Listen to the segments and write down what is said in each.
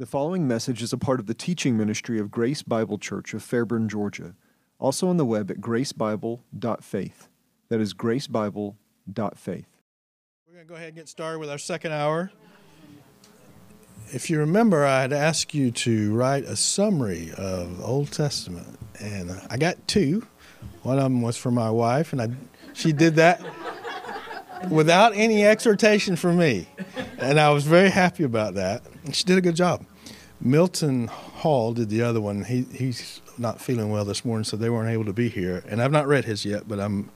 The following message is a part of the teaching ministry of Grace Bible Church of Fairburn, Georgia. Also on the web at gracebible.faith. That is gracebible.faith. We're going to go ahead and get started with our second hour. If you remember, I had asked you to write a summary of Old Testament, and I got two. One of them was for my wife, and I, she did that without any exhortation from me, and I was very happy about that. And she did a good job. Milton Hall did the other one. He he's not feeling well this morning, so they weren't able to be here. And I've not read his yet, but I'm.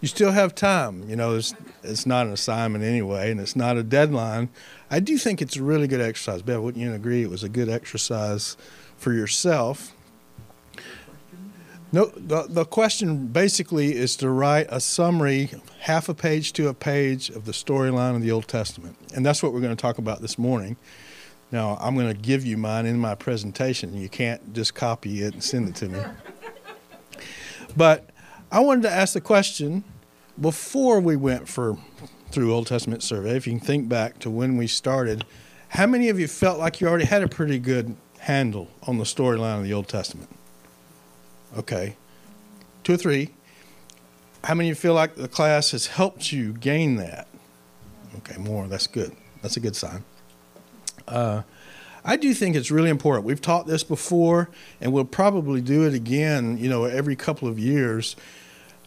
You still have time. You know, it's it's not an assignment anyway, and it's not a deadline. I do think it's a really good exercise. Bev, wouldn't you agree? It was a good exercise for yourself. No, the, the question basically is to write a summary, half a page to a page of the storyline of the Old Testament. And that's what we're going to talk about this morning. Now, I'm going to give you mine in my presentation. You can't just copy it and send it to me. But I wanted to ask the question before we went for through Old Testament survey, if you can think back to when we started, how many of you felt like you already had a pretty good handle on the storyline of the Old Testament? Okay. Two or three. How many of you feel like the class has helped you gain that? Okay, more. That's good. That's a good sign. Uh, I do think it's really important. We've taught this before, and we'll probably do it again, you know, every couple of years.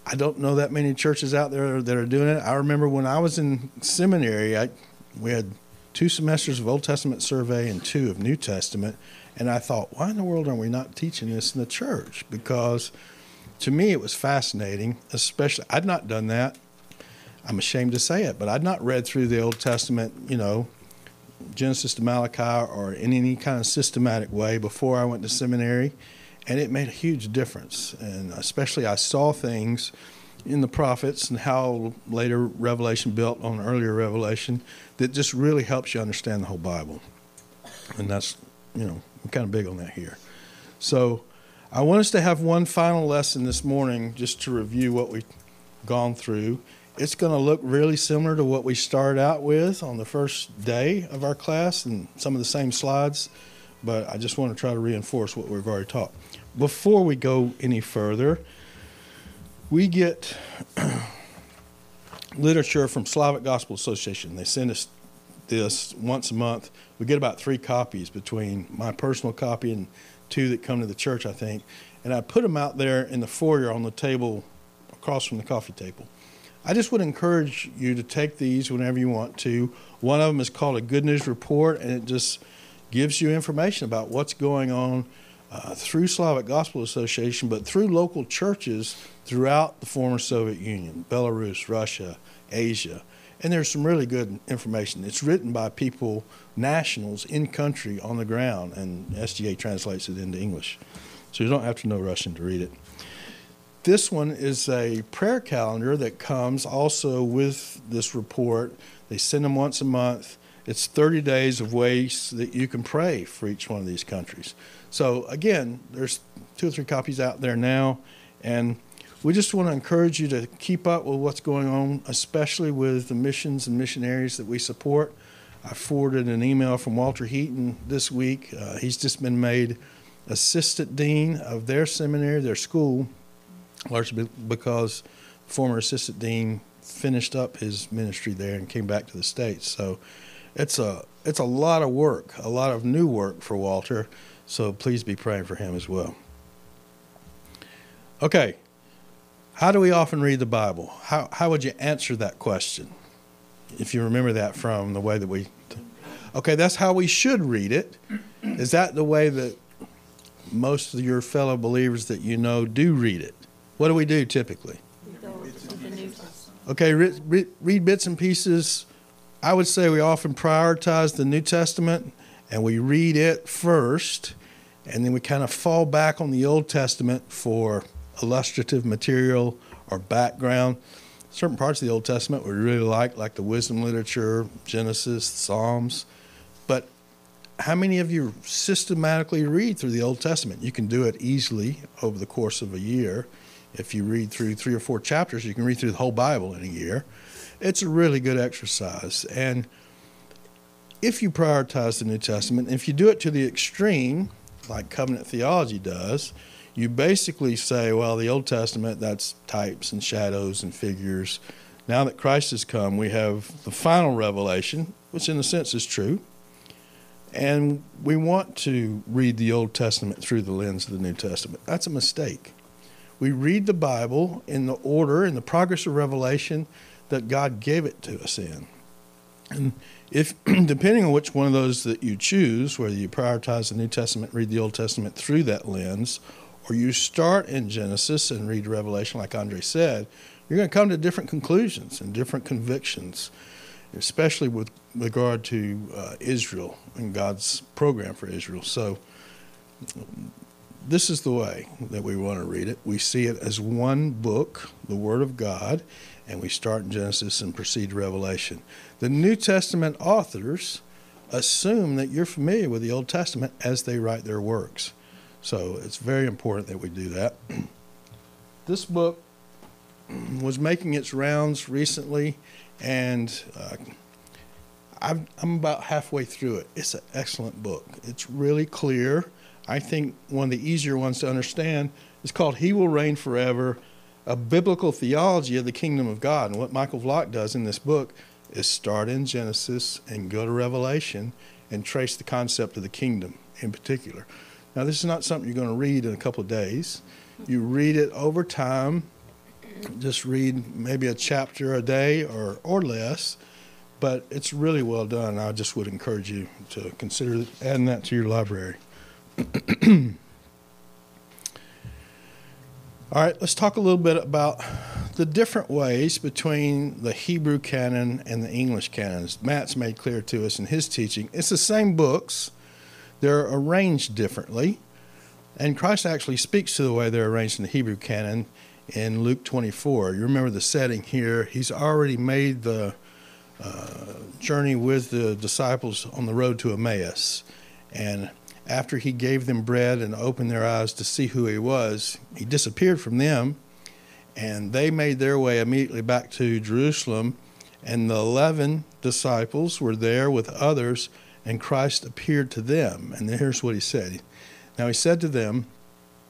I don't know that many churches out there that are doing it. I remember when I was in seminary, I, we had two semesters of Old Testament survey and two of New Testament. And I thought, why in the world are we not teaching this in the church? Because to me, it was fascinating, especially, I'd not done that. I'm ashamed to say it, but I'd not read through the Old Testament, you know, Genesis to Malachi or in any kind of systematic way before I went to seminary. And it made a huge difference. And especially, I saw things in the prophets and how later Revelation built on earlier Revelation that just really helps you understand the whole Bible. And that's, you know, I'm kind of big on that here. So I want us to have one final lesson this morning just to review what we've gone through. It's going to look really similar to what we started out with on the first day of our class and some of the same slides, but I just want to try to reinforce what we've already taught. Before we go any further, we get literature from Slavic Gospel Association. They send us this once a month we get about three copies between my personal copy and two that come to the church, I think. And I put them out there in the foyer on the table across from the coffee table. I just would encourage you to take these whenever you want to. One of them is called a Good News Report, and it just gives you information about what's going on uh, through Slavic Gospel Association, but through local churches throughout the former Soviet Union, Belarus, Russia, Asia. And there's some really good information. It's written by people nationals in country on the ground, and SGA translates it into English. So you don't have to know Russian to read it. This one is a prayer calendar that comes also with this report. They send them once a month. It's 30 days of ways that you can pray for each one of these countries. So again, there's two or three copies out there now, and we just want to encourage you to keep up with what's going on, especially with the missions and missionaries that we support. I forwarded an email from Walter Heaton this week. Uh, he's just been made assistant dean of their seminary, their school, largely because former assistant dean finished up his ministry there and came back to the states. So it's a it's a lot of work, a lot of new work for Walter. So please be praying for him as well. Okay, how do we often read the Bible? How how would you answer that question? If you remember that from the way that we Okay, that's how we should read it. Is that the way that most of your fellow believers that you know do read it? What do we do typically? Okay, read, read, bits and pieces. I would say we often prioritize the New Testament and we read it first, and then we kind of fall back on the Old Testament for illustrative material or background. Certain parts of the Old Testament we really like, like the wisdom literature, Genesis, Psalms. But how many of you systematically read through the Old Testament? You can do it easily over the course of a year. If you read through three or four chapters, you can read through the whole Bible in a year. It's a really good exercise. And if you prioritize the New Testament, if you do it to the extreme, like covenant theology does, you basically say, well, the Old Testament, that's types and shadows and figures. Now that Christ has come, we have the final revelation, which in a sense is true. And we want to read the Old Testament through the lens of the New Testament. That's a mistake. We read the Bible in the order, in the progress of revelation that God gave it to us in. And if, depending on which one of those that you choose, whether you prioritize the New Testament, read the Old Testament through that lens, or you start in Genesis and read Revelation, like Andre said, you're going to come to different conclusions and different convictions, especially with regard to uh, Israel and God's program for Israel. So, this is the way that we want to read it. We see it as one book, the Word of God, and we start in Genesis and proceed to Revelation. The New Testament authors assume that you're familiar with the Old Testament as they write their works. So it's very important that we do that. This book was making its rounds recently, and uh, i am about halfway through it. It's an excellent book. It's really clear. I think one of the easier ones to understand is called He Will Reign Forever A Biblical Theology of the Kingdom of God. And what Michael Vlach does in this book is start in Genesis and go to Revelation and trace the concept of the kingdom in particular. Now, this is not something you're going to read in a couple of days. You read it over time. Just read maybe a chapter a day or, or less, but it's really well done. I just would encourage you to consider adding that to your library. All right, let's talk a little bit about the different ways between the Hebrew canon and the English canons. Matt's made clear to us in his teaching. It's the same books, they're arranged differently. And Christ actually speaks to the way they're arranged in the Hebrew canon in Luke 24. You remember the setting here. He's already made the uh, journey with the disciples on the road to Emmaus. And after he gave them bread and opened their eyes to see who he was, he disappeared from them. And they made their way immediately back to Jerusalem. And the 11 disciples were there with others and Christ appeared to them. And here's what he said. Now he said to them,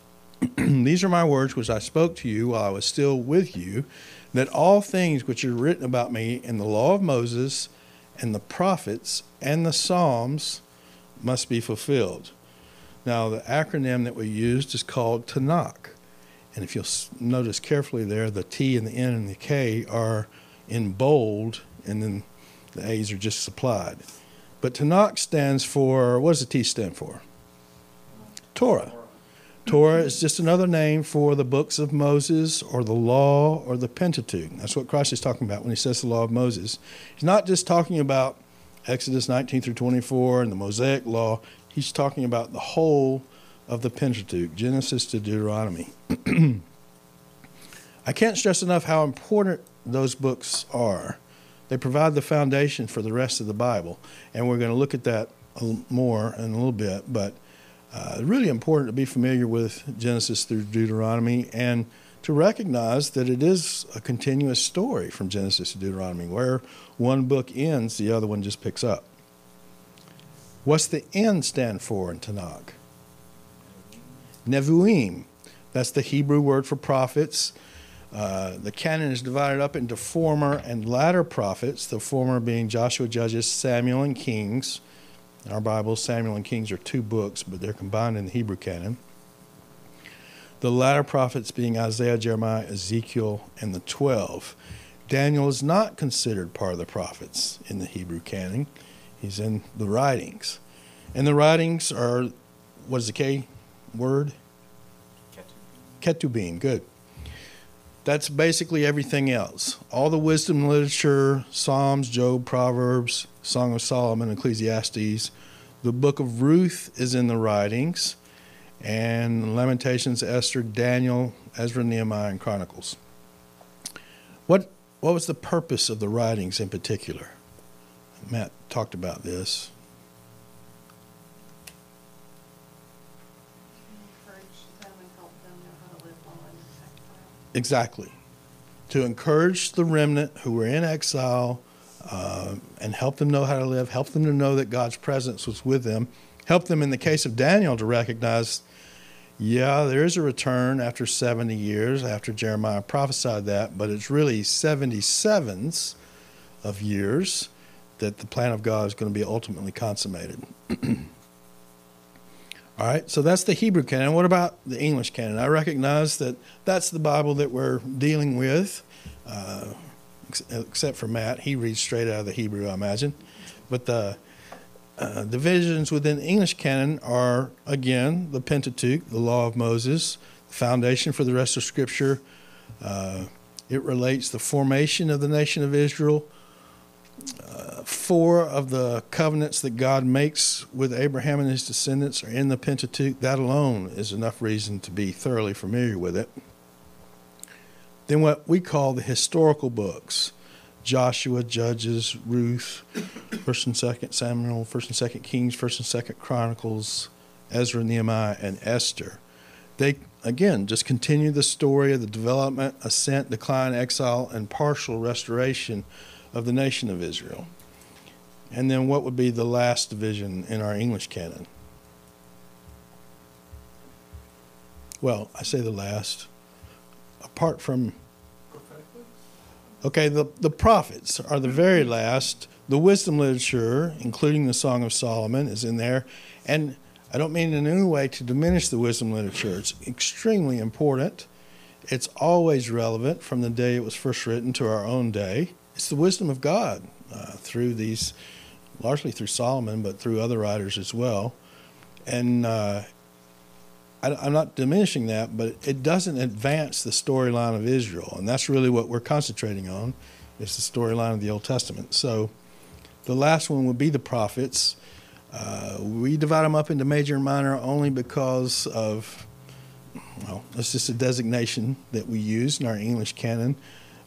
These are my words which I spoke to you while I was still with you, that all things which are written about me in the law of Moses and the prophets and the Psalms must be fulfilled. Now, the acronym that we used is called Tanakh. And if you'll notice carefully there, the T and the N and the K are in bold, and then the A's are just supplied. But Tanakh stands for, what does the T stand for? Torah. Torah is just another name for the books of Moses or the law or the Pentateuch. That's what Christ is talking about when he says the law of Moses. He's not just talking about Exodus 19 through 24 and the Mosaic law, he's talking about the whole of the Pentateuch, Genesis to Deuteronomy. I can't stress enough how important those books are. They provide the foundation for the rest of the Bible, and we're going to look at that more in a little bit. But uh, really important to be familiar with Genesis through Deuteronomy and to recognize that it is a continuous story from Genesis to Deuteronomy. Where one book ends, the other one just picks up. What's the N stand for in Tanakh? Nevuim. That's the Hebrew word for prophets. Uh, the canon is divided up into former and latter prophets, the former being Joshua, Judges, Samuel, and Kings. In our Bible, Samuel and Kings are two books, but they're combined in the Hebrew canon. The latter prophets being Isaiah, Jeremiah, Ezekiel, and the 12. Daniel is not considered part of the prophets in the Hebrew canon. He's in the writings. And the writings are, what is the K word? Ketubim. Good that's basically everything else. All the wisdom literature, Psalms, Job, Proverbs, Song of Solomon, Ecclesiastes. The book of Ruth is in the writings, and Lamentations, Esther, Daniel, Ezra, Nehemiah, and Chronicles. What, what was the purpose of the writings in particular? Matt talked about this. Exactly. To encourage the remnant who were in exile uh, and help them know how to live, help them to know that God's presence was with them, help them in the case of Daniel to recognize, yeah, there is a return after 70 years, after Jeremiah prophesied that, but it's really 77s of years that the plan of God is going to be ultimately consummated. All right, so that's the Hebrew canon. What about the English canon? I recognize that that's the Bible that we're dealing with, uh, except for Matt. He reads straight out of the Hebrew, I imagine. But the uh, divisions within the English canon are, again, the Pentateuch, the Law of Moses, the foundation for the rest of Scripture. Uh, it relates the formation of the nation of Israel uh, four of the covenants that God makes with Abraham and his descendants are in the Pentateuch. That alone is enough reason to be thoroughly familiar with it. Then, what we call the historical books Joshua, Judges, Ruth, 1st and 2nd Samuel, 1st and 2nd Kings, 1st and 2nd Chronicles, Ezra, Nehemiah, and Esther. They, again, just continue the story of the development, ascent, decline, exile, and partial restoration of the nation of Israel. And then what would be the last division in our English canon? Well, I say the last. Apart from. Okay, the, the prophets are the very last. The wisdom literature, including the Song of Solomon, is in there. And I don't mean in any way to diminish the wisdom literature. It's extremely important. It's always relevant from the day it was first written to our own day. It's the wisdom of God uh, through these, largely through Solomon, but through other writers as well. And uh, I, am not diminishing that, but it doesn't advance the storyline of Israel, and that's really what we're concentrating on, is the storyline of the Old Testament. So, the last one would be the prophets. Uh, we divide them up into major and minor only because of, well, it's just a designation that we use in our English canon.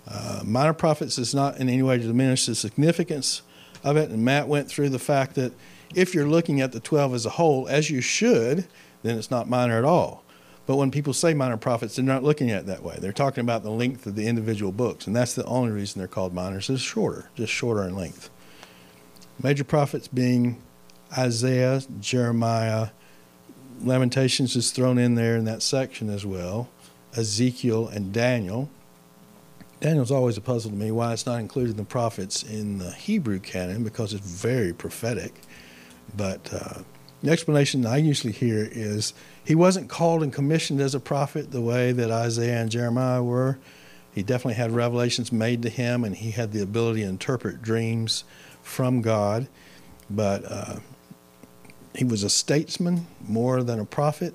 Uh, minor prophets is not in any way to diminish the significance of it. And Matt went through the fact that if you're looking at the 12 as a whole, as you should, then it's not minor at all. But when people say minor prophets, they're not looking at it that way. They're talking about the length of the individual books, and that's the only reason they're called minors. Is shorter, just shorter in length. Major prophets being Isaiah, Jeremiah, Lamentations is thrown in there in that section as well, Ezekiel and Daniel. Daniel's always a puzzle to me why it's not included in the prophets in the Hebrew canon because it's very prophetic. But uh, the explanation I usually hear is he wasn't called and commissioned as a prophet the way that Isaiah and Jeremiah were. He definitely had revelations made to him, and he had the ability to interpret dreams from God. But uh, he was a statesman more than a prophet.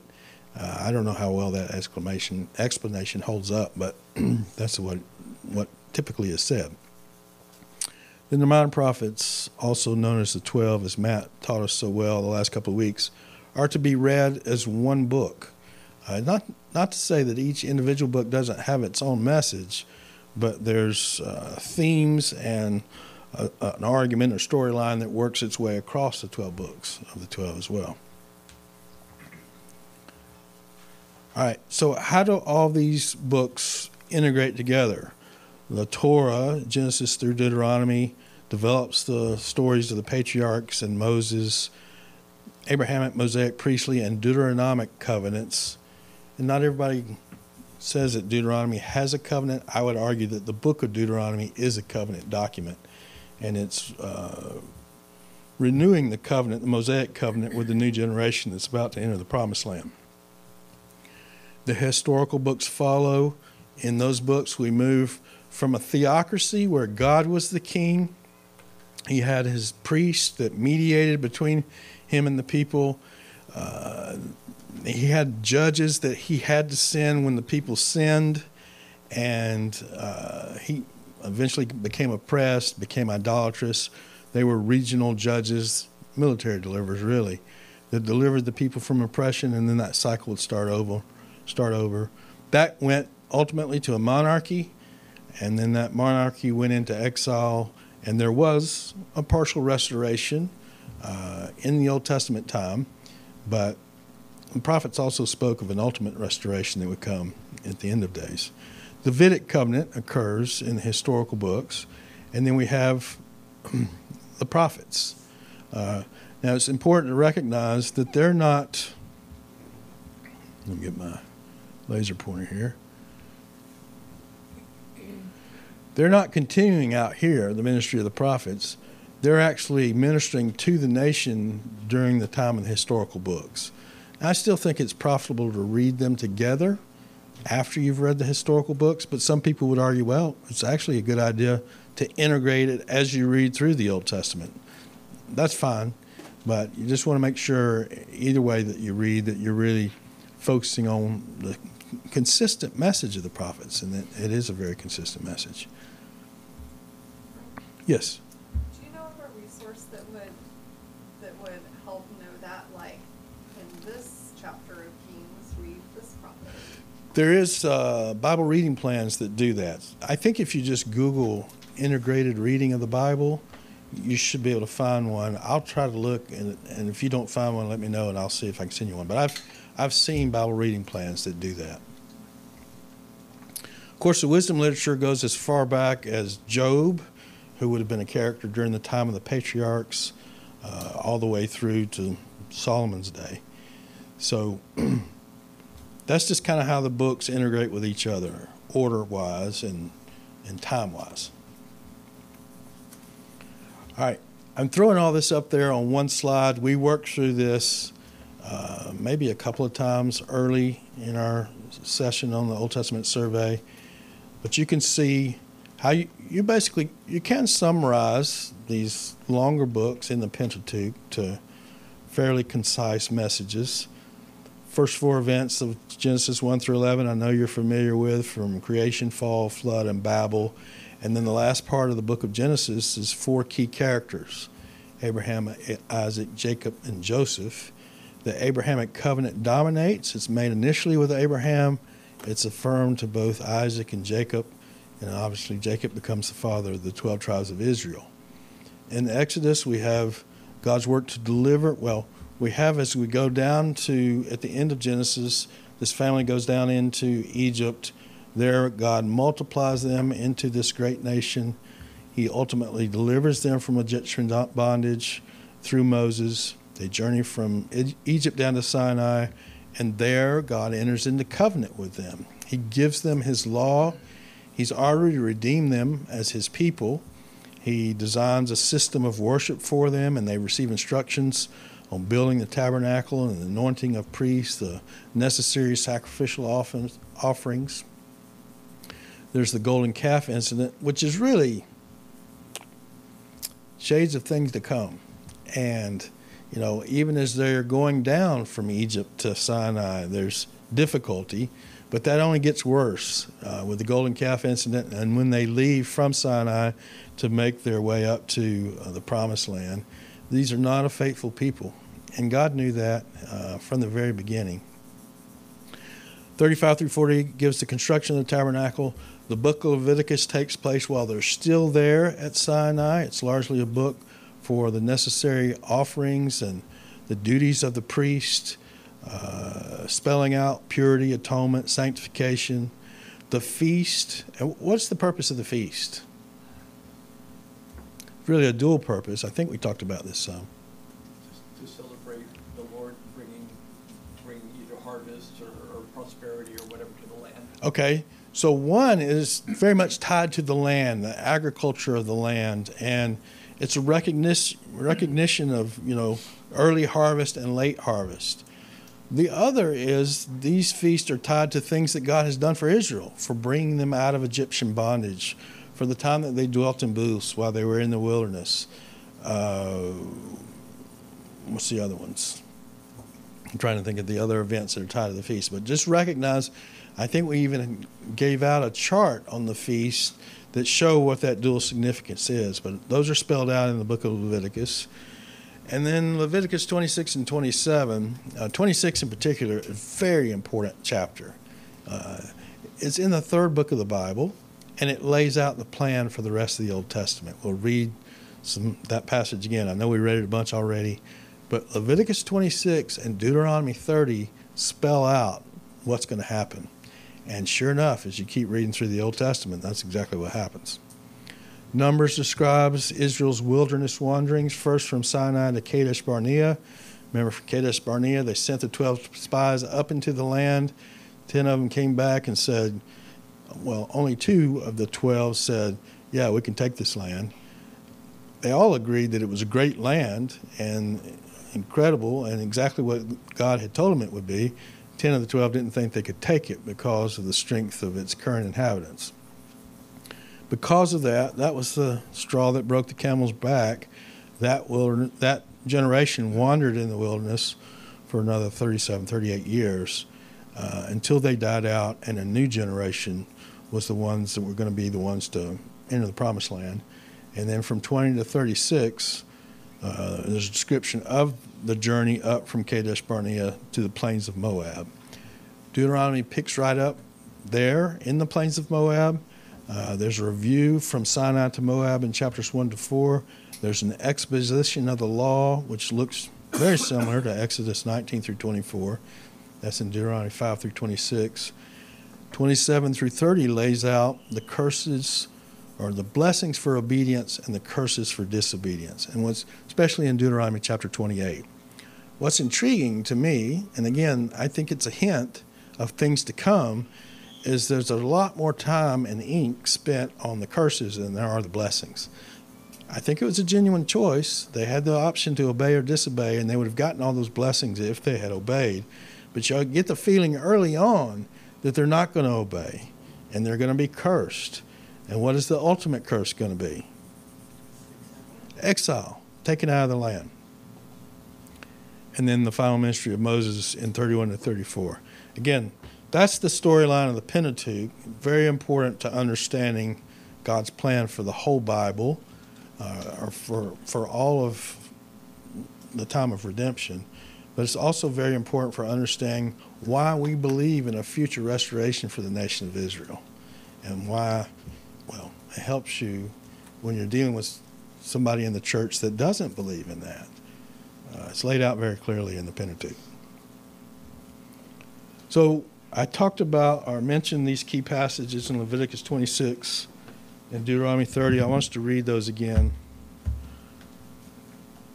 Uh, I don't know how well that explanation explanation holds up, but that's what what typically is said. Then the minor prophets, also known as the 12, as Matt taught us so well the last couple of weeks, are to be read as one book. Uh, not, not to say that each individual book doesn't have its own message, but there's uh, themes and a, an argument or storyline that works its way across the 12 books of the 12 as well. All right, so how do all these books integrate together? the Torah, Genesis through Deuteronomy, develops the stories of the patriarchs and Moses, Abrahamic, Mosaic, priestly, and Deuteronomic covenants. And not everybody says that Deuteronomy has a covenant. I would argue that the book of Deuteronomy is a covenant document, and it's uh, renewing the covenant, the Mosaic covenant, with the new generation that's about to enter the promised land. The historical books follow. In those books, we move from a theocracy where God was the king. He had his priests that mediated between him and the people. Uh, he had judges that he had to send when the people sinned, and uh, he eventually became oppressed, became idolatrous. They were regional judges, military deliverers, really, that delivered the people from oppression, and then that cycle would start over. Start over. That went ultimately to a monarchy and then that monarchy went into exile, and there was a partial restoration uh, in the Old Testament time, but the prophets also spoke of an ultimate restoration that would come at the end of days. The Davidic covenant occurs in the historical books, and then we have the prophets. Uh, now, it's important to recognize that they're not. Let me get my laser pointer here. They're not continuing out here, the ministry of the prophets. They're actually ministering to the nation during the time of the historical books. I still think it's profitable to read them together after you've read the historical books, but some people would argue, well, it's actually a good idea to integrate it as you read through the Old Testament. That's fine, but you just want to make sure either way that you read that you're really focusing on the consistent message of the prophets, and it, it is a very consistent message. Yes. Do you know of a resource that would, that would help know that, like, in this chapter of Kings, read this prophet? There is uh, Bible reading plans that do that. I think if you just Google integrated reading of the Bible, you should be able to find one. I'll try to look, and, and if you don't find one, let me know, and I'll see if I can send you one. But I've I've seen Bible reading plans that do that. Of course, the wisdom literature goes as far back as Job, who would have been a character during the time of the patriarchs, uh, all the way through to Solomon's day. So that's just kind of how the books integrate with each other, order wise and, and time wise. All right, I'm throwing all this up there on one slide. We worked through this uh, maybe a couple of times early in our session on the Old Testament survey, but you can see how you, you basically you can summarize these longer books in the Pentateuch to fairly concise messages. First four events of Genesis 1 through 11, I know you're familiar with from creation, fall, flood, and Babel. And then the last part of the book of Genesis is four key characters Abraham, Isaac, Jacob, and Joseph. The Abrahamic covenant dominates. It's made initially with Abraham, it's affirmed to both Isaac and Jacob, and obviously Jacob becomes the father of the 12 tribes of Israel. In Exodus, we have God's work to deliver. Well, we have as we go down to, at the end of Genesis, this family goes down into Egypt there, God multiplies them into this great nation. He ultimately delivers them from Egyptian bondage through Moses. They journey from Egypt down to Sinai, and there God enters into covenant with them. He gives them His law. He's already redeemed them as His people. He designs a system of worship for them, and they receive instructions on building the tabernacle and the anointing of priests, the necessary sacrificial offerings. There's the golden calf incident, which is really shades of things to come. And, you know, even as they're going down from Egypt to Sinai, there's difficulty, but that only gets worse uh, with the golden calf incident. And when they leave from Sinai to make their way up to uh, the promised land, these are not a faithful people. And God knew that uh, from the very beginning. 35 through 40 gives the construction of the tabernacle. The book of Leviticus takes place while they're still there at Sinai. It's largely a book for the necessary offerings and the duties of the priest, uh, spelling out purity, atonement, sanctification, the feast. And what's the purpose of the feast? Really, a dual purpose. I think we talked about this some. to celebrate the Lord bringing, bringing either harvest or, or prosperity or whatever to the land. Okay, so one is very much tied to the land, the agriculture of the land, and it's a recognition recognition of you know early harvest and late harvest. The other is these feasts are tied to things that God has done for Israel, for bringing them out of Egyptian bondage, for the time that they dwelt in booths while they were in the wilderness. Uh, what's the other ones? I'm trying to think of the other events that are tied to the feast, but just recognize I think we even gave out a chart on the feast that show what that dual significance is, but those are spelled out in the book of Leviticus. And then Leviticus 26 and 27, uh, 26 in particular, a very important chapter. Uh, it's in the third book of the Bible, and it lays out the plan for the rest of the Old Testament. We'll read some that passage again. I know we read it a bunch already, but Leviticus 26 and Deuteronomy 30 spell out what's going to happen. And sure enough, as you keep reading through the Old Testament, that's exactly what happens. Numbers describes Israel's wilderness wanderings, first from Sinai to Kadesh Barnea. Remember, from Kadesh Barnea, they sent the 12 spies up into the land. Ten of them came back and said, well, only two of the 12 said, yeah, we can take this land. They all agreed that it was a great land and incredible and exactly what God had told them it would be. Ten of the 12 didn't think they could take it because of the strength of its current inhabitants. Because of that, that was the straw that broke the camel's back. That, that generation wandered in the wilderness for another 37, 38 years uh, until they died out, and a new generation was the ones that were going to be the ones to enter the promised land. And then from 20 to 36, uh, there's a description of the journey up from Kadesh Barnea to the plains of Moab. Deuteronomy picks right up there in the plains of Moab. Uh, there's a review from Sinai to Moab in chapters 1 to 4. There's an exposition of the law, which looks very similar to Exodus 19 through 24. That's in Deuteronomy 5 through 26. 27 through 30 lays out the curses or the blessings for obedience and the curses for disobedience, and what's especially in Deuteronomy chapter 28. What's intriguing to me, and again, I think it's a hint of things to come, is there's a lot more time and ink spent on the curses than there are the blessings. I think it was a genuine choice. They had the option to obey or disobey, and they would have gotten all those blessings if they had obeyed. But you get the feeling early on that they're not going to obey and they're going to be cursed. And what is the ultimate curse going to be? Exile, taken out of the land. And then the final ministry of Moses in 31 to 34. Again, that's the storyline of the Pentateuch. Very important to understanding God's plan for the whole Bible, uh, or for for all of the time of redemption. But it's also very important for understanding why we believe in a future restoration for the nation of Israel, and why, well, it helps you when you're dealing with somebody in the church that doesn't believe in that. Uh, it's laid out very clearly in the Pentateuch. So I talked about or mentioned these key passages in Leviticus 26 and Deuteronomy 30. I want us to read those again.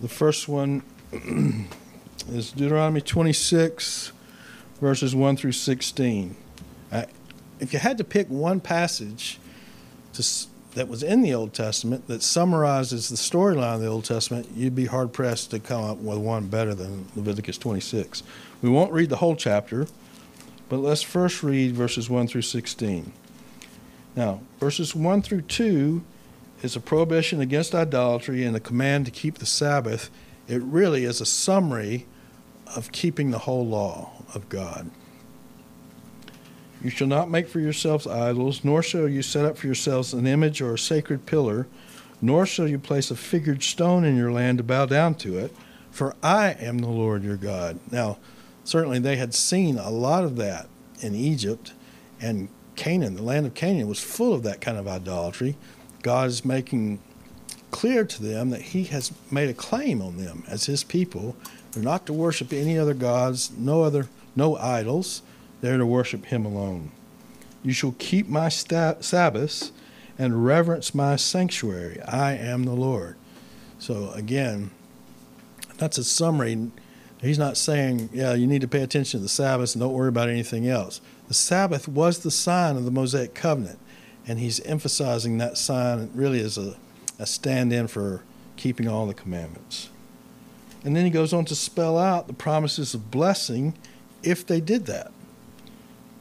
The first one is Deuteronomy 26, verses 1 through 16. I, if you had to pick one passage to, that was in the Old Testament that summarizes the storyline of the Old Testament, you'd be hard pressed to come up with one better than Leviticus 26. We won't read the whole chapter, but let's first read verses 1 through 16. Now, verses 1 through 2 is a prohibition against idolatry and a command to keep the Sabbath. It really is a summary of keeping the whole law of God. You shall not make for yourselves idols, nor shall you set up for yourselves an image or a sacred pillar, nor shall you place a figured stone in your land to bow down to it, for I am the Lord your God. Now, certainly they had seen a lot of that in Egypt, and Canaan, the land of Canaan, was full of that kind of idolatry. God is making clear to them that He has made a claim on them as His people, they're not to worship any other gods, no other, no idols. They're to worship Him alone. You shall keep my sta- Sabbaths and reverence my sanctuary. I am the Lord. So again, that's a summary. He's not saying, yeah, you need to pay attention to the Sabbath and don't worry about anything else. The Sabbath was the sign of the Mosaic covenant, and he's emphasizing that sign really as a, a stand in for keeping all the commandments. And then he goes on to spell out the promises of blessing if they did that.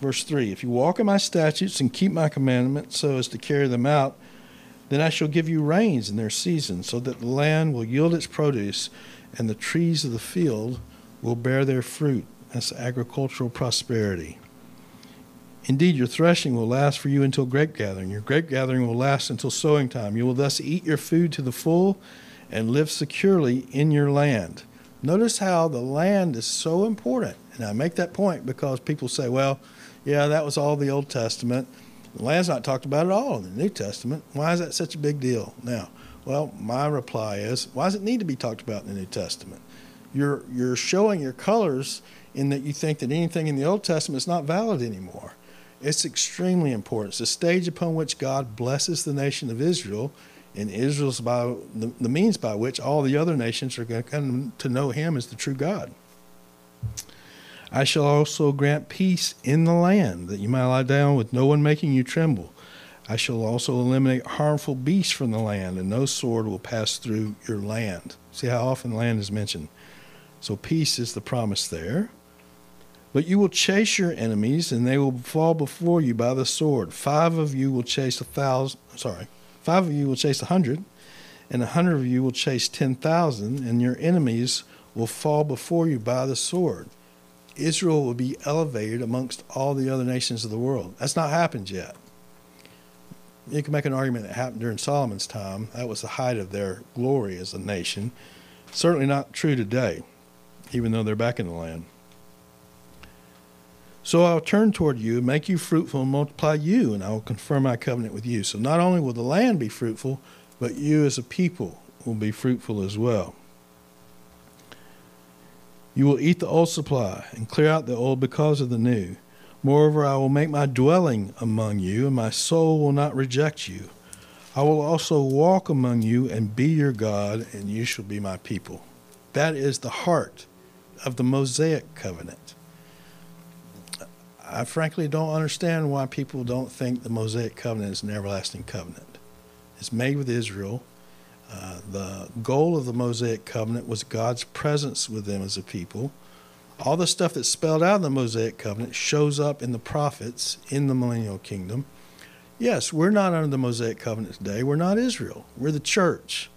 Verse 3 If you walk in my statutes and keep my commandments so as to carry them out, then I shall give you rains in their season, so that the land will yield its produce, and the trees of the field will bear their fruit. That's agricultural prosperity. Indeed, your threshing will last for you until grape gathering. Your grape gathering will last until sowing time. You will thus eat your food to the full and live securely in your land. Notice how the land is so important. And I make that point because people say, well, yeah, that was all the Old Testament. The land's not talked about at all in the New Testament. Why is that such a big deal now? Well, my reply is, why does it need to be talked about in the New Testament? You're, you're showing your colors in that you think that anything in the Old Testament is not valid anymore. It's extremely important. It's the stage upon which God blesses the nation of Israel And Israel's by the, the means by which all the other nations are going to come to know him as the true God. I shall also grant peace in the land, that you might lie down with no one making you tremble. I shall also eliminate harmful beasts from the land, and no sword will pass through your land. See how often land is mentioned. So peace is the promise there. But you will chase your enemies, and they will fall before you by the sword. Five of you will chase a thousand. Sorry, five of you will chase a hundred, and a hundred of you will chase ten thousand, and your enemies will fall before you by the sword. Israel will be elevated amongst all the other nations of the world. That's not happened yet. You can make an argument that happened during Solomon's time. That was the height of their glory as a nation. Certainly not true today, even though they're back in the land. So I'll turn toward you, make you fruitful, and multiply you, and I will confirm my covenant with you. So not only will the land be fruitful, but you as a people will be fruitful as well. You will eat the old supply and clear out the old because of the new. Moreover, I will make my dwelling among you, and my soul will not reject you. I will also walk among you and be your God, and you shall be my people. That is the heart of the Mosaic covenant. I frankly don't understand why people don't think the Mosaic covenant is an everlasting covenant. It's made with Israel. Uh, the goal of the Mosaic covenant was God's presence with them as a people. All the stuff that's spelled out in the Mosaic covenant shows up in the prophets in the millennial kingdom. Yes, we're not under the Mosaic covenant today. We're not Israel. We're the church.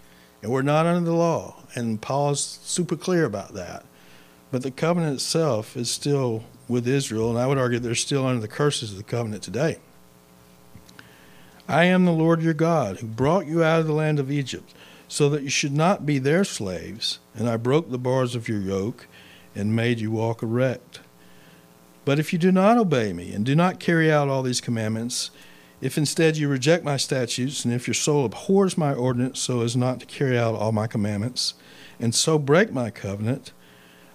And we're not under the law. And Paul's super clear about that. But the covenant itself is still with Israel, and I would argue they're still under the curses of the covenant today. I am the Lord your God, who brought you out of the land of Egypt, so that you should not be their slaves, and I broke the bars of your yoke and made you walk erect. But if you do not obey me and do not carry out all these commandments, if instead you reject my statutes, and if your soul abhors my ordinance so as not to carry out all my commandments, and so break my covenant,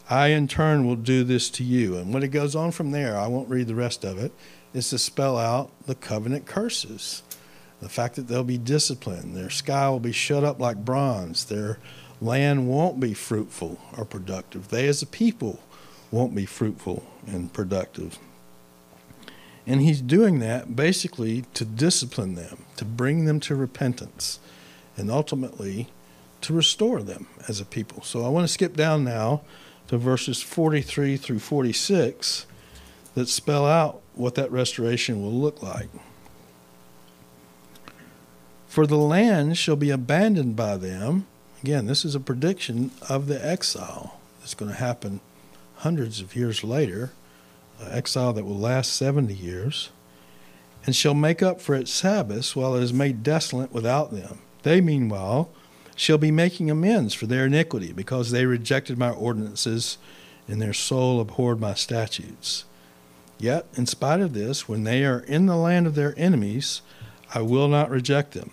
I in turn will do this to you. And when it goes on from there, I won't read the rest of it, is to spell out the covenant curses. The fact that they'll be disciplined, their sky will be shut up like bronze, their land won't be fruitful or productive. They as a people won't be fruitful and productive. And he's doing that basically to discipline them, to bring them to repentance, and ultimately to restore them as a people. So I want to skip down now to verses 43 through 46 that spell out what that restoration will look like. For the land shall be abandoned by them. Again, this is a prediction of the exile that's going to happen hundreds of years later, exile that will last 70 years, and shall make up for its Sabbaths while it is made desolate without them. They, meanwhile, shall be making amends for their iniquity, because they rejected my ordinances, and their soul abhorred my statutes. Yet, in spite of this, when they are in the land of their enemies, I will not reject them,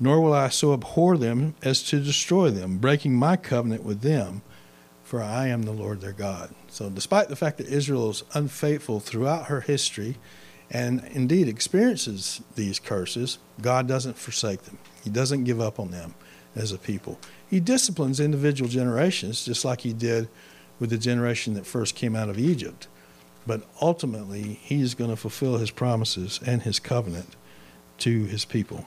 nor will I so abhor them as to destroy them, breaking my covenant with them, for I am the Lord their God. So, despite the fact that Israel is unfaithful throughout her history, and indeed experiences these curses, God doesn't forsake them. He doesn't give up on them as a people. He disciplines individual generations just like he did with the generation that first came out of Egypt. But ultimately, he is going to fulfill his promises and his covenant to his people.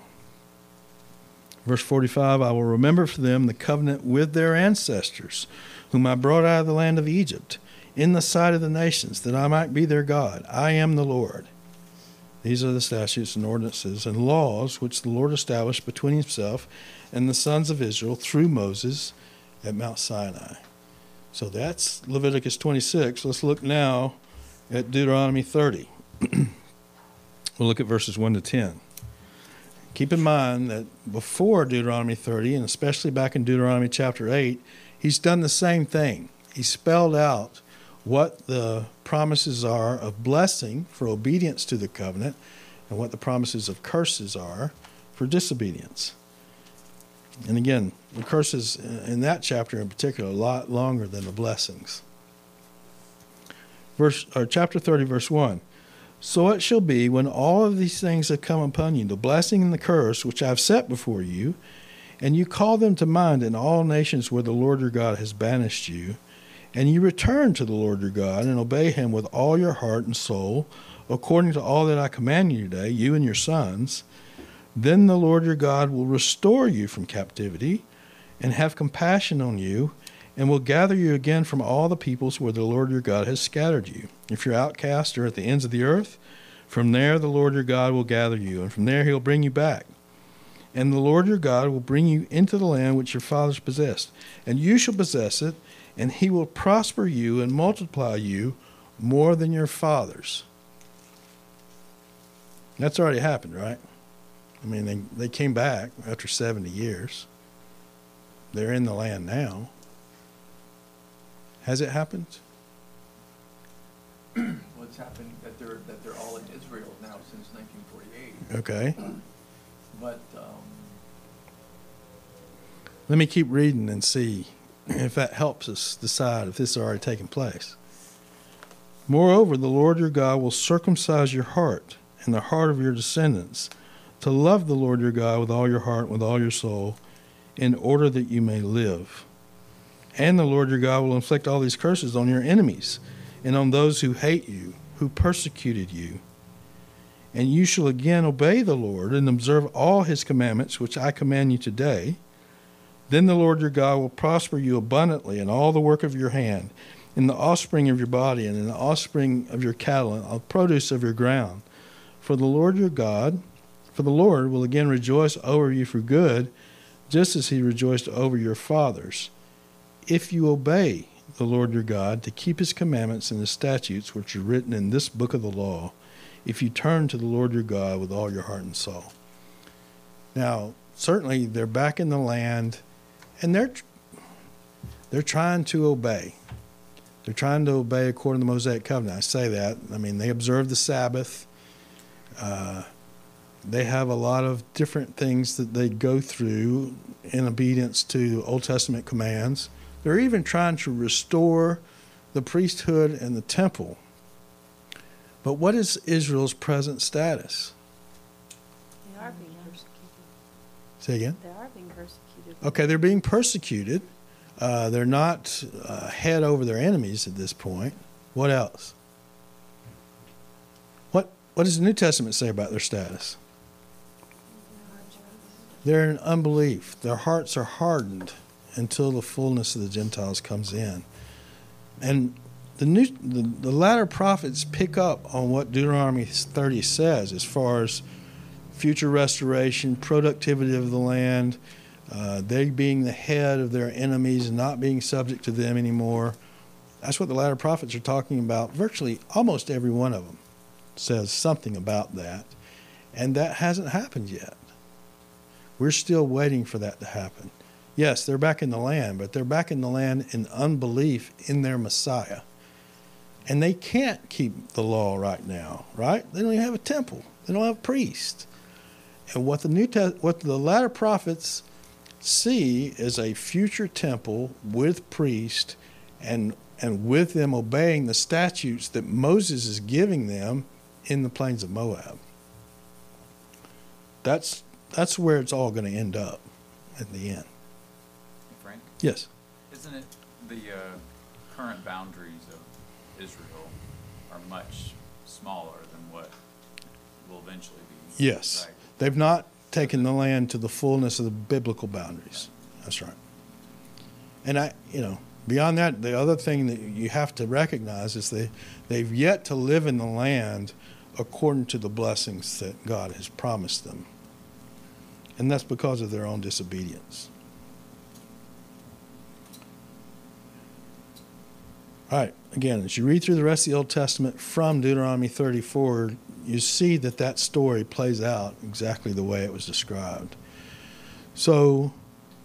Verse 45 I will remember for them the covenant with their ancestors, whom I brought out of the land of Egypt, in the sight of the nations, that I might be their God. I am the Lord. These are the statutes and ordinances and laws which the Lord established between himself and the sons of Israel through Moses at Mount Sinai. So that's Leviticus 26. Let's look now at Deuteronomy 30. we'll look at verses 1 to 10. Keep in mind that before Deuteronomy 30, and especially back in Deuteronomy chapter 8, he's done the same thing. He spelled out what the promises are of blessing for obedience to the covenant and what the promises of curses are for disobedience. And again, the curses in that chapter in particular a lot longer than the blessings. Verse or chapter 30 verse 1. So it shall be when all of these things have come upon you, the blessing and the curse which I have set before you, and you call them to mind in all nations where the Lord your God has banished you, and you return to the Lord your God and obey him with all your heart and soul, according to all that I command you today, you and your sons, then the Lord your God will restore you from captivity and have compassion on you and will gather you again from all the peoples where the Lord your God has scattered you. If you're outcast or at the ends of the earth, from there the Lord your God will gather you, and from there he'll bring you back. And the Lord your God will bring you into the land which your fathers possessed, and you shall possess it, and he will prosper you and multiply you more than your fathers. That's already happened, right? I mean, they, they came back after 70 years. They're in the land now. Has it happened? What's happened, that they're, that they're all in Israel now since nineteen forty-eight, Okay. but, um, Let me keep reading and see if that helps us decide if this has already taken place. Moreover, the Lord your God will circumcise your heart and the heart of your descendants to love the Lord your God with all your heart, and with all your soul, in order that you may live. And the Lord your God will inflict all these curses on your enemies and on those who hate you, who persecuted you. And you shall again obey the Lord and observe all his commandments, which I command you today. Then the Lord your God will prosper you abundantly in all the work of your hand, in the offspring of your body, and in the offspring of your cattle, and the produce of your ground. For the Lord your God, for the Lord will again rejoice over you for good, just as he rejoiced over your fathers, if you obey the Lord your God to keep his commandments and his statutes which are written in this book of the law, if you turn to the Lord your God with all your heart and soul. Now, certainly they're back in the land and they're they're trying to obey. They're trying to obey according to the Mosaic covenant. I say that. I mean, they observe the Sabbath. Uh, they have a lot of different things that they go through in obedience to Old Testament commands. They're even trying to restore the priesthood and the temple. But what is Israel's present status? They are being persecuted. Say again. They are being persecuted. Okay, they're being persecuted. Uh, they're not uh, head over their enemies at this point. What else? What What does the New Testament say about their status? They're in unbelief. Their hearts are hardened until the fullness of the Gentiles comes in. And the new the, the latter prophets pick up on what Deuteronomy 30 says as far as future restoration, productivity of the land, uh, they being the head of their enemies not being subject to them anymore. That's what the latter prophets are talking about. Virtually almost every one of them says something about that. And that hasn't happened yet. We're still waiting for that to happen. Yes, they're back in the land, but they're back in the land in unbelief in their Messiah. And they can't keep the law right now, right? They don't even have a temple. They don't have a priest. And what the New Test- what the latter prophets see is a future temple with priest and and with them obeying the statutes that Moses is giving them in the plains of Moab. That's that's where it's all going to end up at the end. Yes. isn't it the uh, current boundaries of Israel are much smaller than what will eventually be? Yes. Right. They've not taken the land to the fullness of the biblical boundaries. That's right. And I, you know, beyond that, the other thing that you have to recognize is they, they've yet to live in the land according to the blessings that God has promised them. And that's because of their own disobedience. All right, again, as you read through the rest of the Old Testament from Deuteronomy 34, you see that that story plays out exactly the way it was described. So,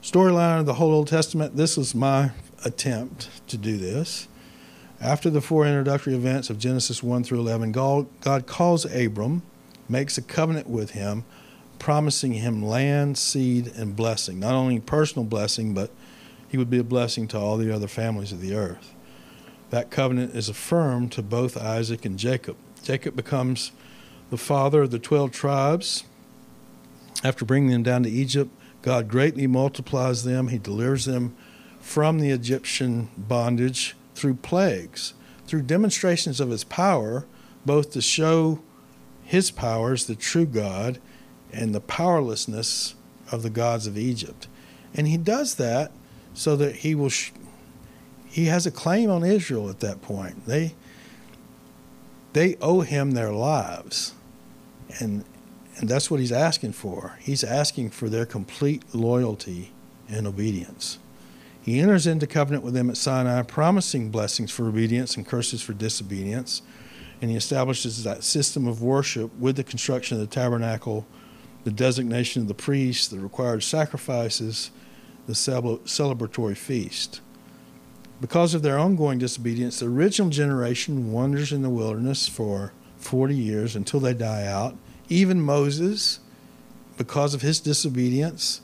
storyline of the whole Old Testament, this was my attempt to do this. After the four introductory events of Genesis 1 through 11, God, God calls Abram, makes a covenant with him, promising him land, seed, and blessing. Not only personal blessing, but he would be a blessing to all the other families of the earth. That covenant is affirmed to both Isaac and Jacob. Jacob becomes the father of the 12 tribes. After bringing them down to Egypt, God greatly multiplies them. He delivers them from the Egyptian bondage through plagues, through demonstrations of his power, both to show his powers, the true God and the powerlessness of the gods of Egypt. And he does that so that he will sh- he has a claim on Israel at that point. They they owe him their lives. And and that's what he's asking for. He's asking for their complete loyalty and obedience. He enters into covenant with them at Sinai, promising blessings for obedience and curses for disobedience. And he establishes that system of worship with the construction of the tabernacle, the designation of the priests, the required sacrifices, the celebratory feast. Because of their ongoing disobedience, the original generation wanders in the wilderness for 40 years until they die out even Moses, because of his disobedience,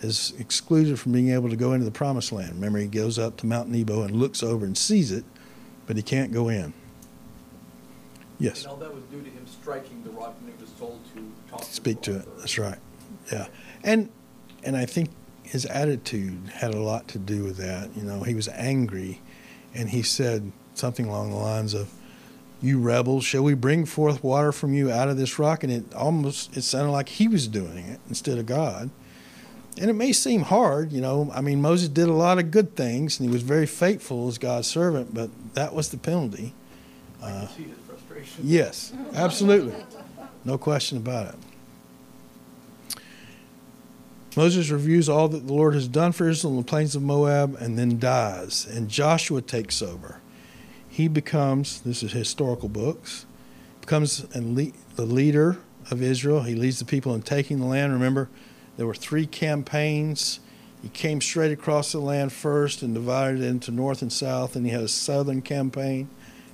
is excluded from being able to go into the promised land. Remember, he goes up to Mount Nebo and looks over and sees it, but he can't go in. Yes. And all that was due to him striking the rock when he was told to talk Speak to, to it. That's right. Yeah. And and I think his attitude had a lot to do with that. You know, he was angry and he said something along the lines of, you rebels, shall we bring forth water from you out of this rock? And it almost it sounded like he was doing it instead of God. And it may seem hard, you know. I mean, Moses did a lot of good things, and he was very faithful as God's servant, but that was the penalty. I can uh, see his frustration. Yes, absolutely, no question about it. Moses reviews all that the Lord has done for Israel in the plains of Moab, and then dies, and Joshua takes over he becomes, this is historical books, becomes the leader of Israel. He leads the people in taking the land. Remember, there were three campaigns. He came straight across the land first and divided it into north and south, and he had a southern campaign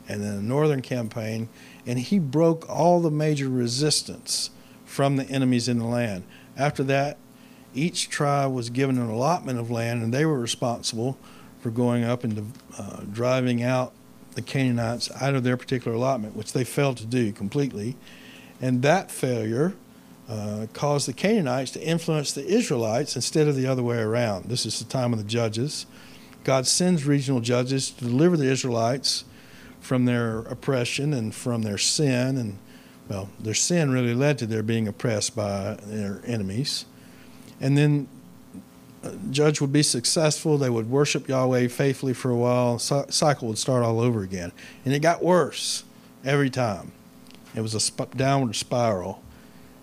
and then a northern campaign, and he broke all the major resistance from the enemies in the land. After that, each tribe was given an allotment of land, and they were responsible for going up and uh, driving out the Canaanites out of their particular allotment, which they failed to do completely. And that failure uh, caused the Canaanites to influence the Israelites instead of the other way around. This is the time of the judges. God sends regional judges to deliver the Israelites from their oppression and from their sin. And, well, their sin really led to their being oppressed by their enemies. And then uh, judge would be successful. They would worship Yahweh faithfully for a while. cycle would start all over again, and it got worse every time. It was a sp- downward spiral,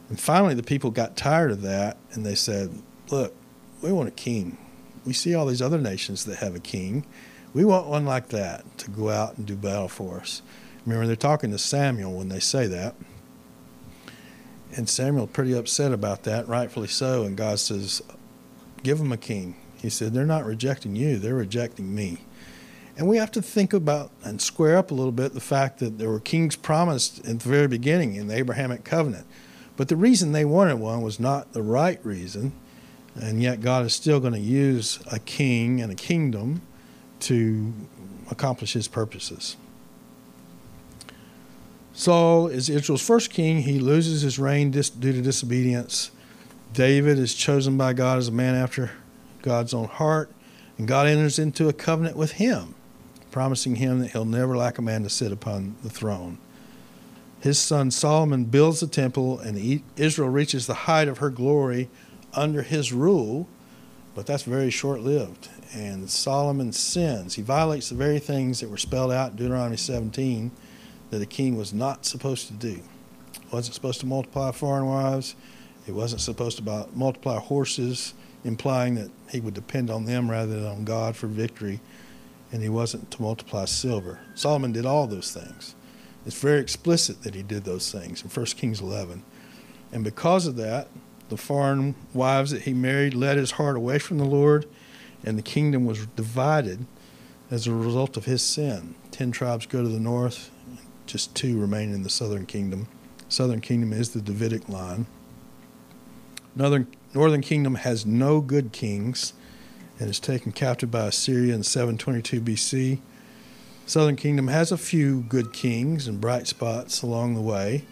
and finally the people got tired of that, and they said, "Look, we want a king. We see all these other nations that have a king. We want one like that to go out and do battle for us." Remember, they're talking to Samuel when they say that. And Samuel pretty upset about that, rightfully so. And God says, give them a king. He said, They're not rejecting you, they're rejecting me. And we have to think about and square up a little bit the fact that there were kings promised at the very beginning in the Abrahamic covenant. But the reason they wanted one was not the right reason. And yet God is still going to use a king and a kingdom to accomplish his purposes. Saul is Israel's first king. He loses his reign due to disobedience. David is chosen by God as a man after God's own heart, and God enters into a covenant with him, promising him that he'll never lack a man to sit upon the throne. His son Solomon builds the temple, and Israel reaches the height of her glory under his rule, but that's very short lived. And Solomon sins. He violates the very things that were spelled out in Deuteronomy 17 that a king was not supposed to do. It Wasn't supposed to multiply foreign wives it wasn't supposed to multiply horses, implying that he would depend on them rather than on God for victory. And he wasn't to multiply silver. Solomon did all those things. It's very explicit that he did those things in 1 Kings 11. And because of that, the foreign wives that he married led his heart away from the Lord, and the kingdom was divided as a result of his sin. Ten tribes go to the north, just two remain in the southern kingdom. Southern kingdom is the Davidic line. Northern, Northern Kingdom has no good kings and is taken captive by Assyria in 722 BC. Southern Kingdom has a few good kings and bright spots along the way,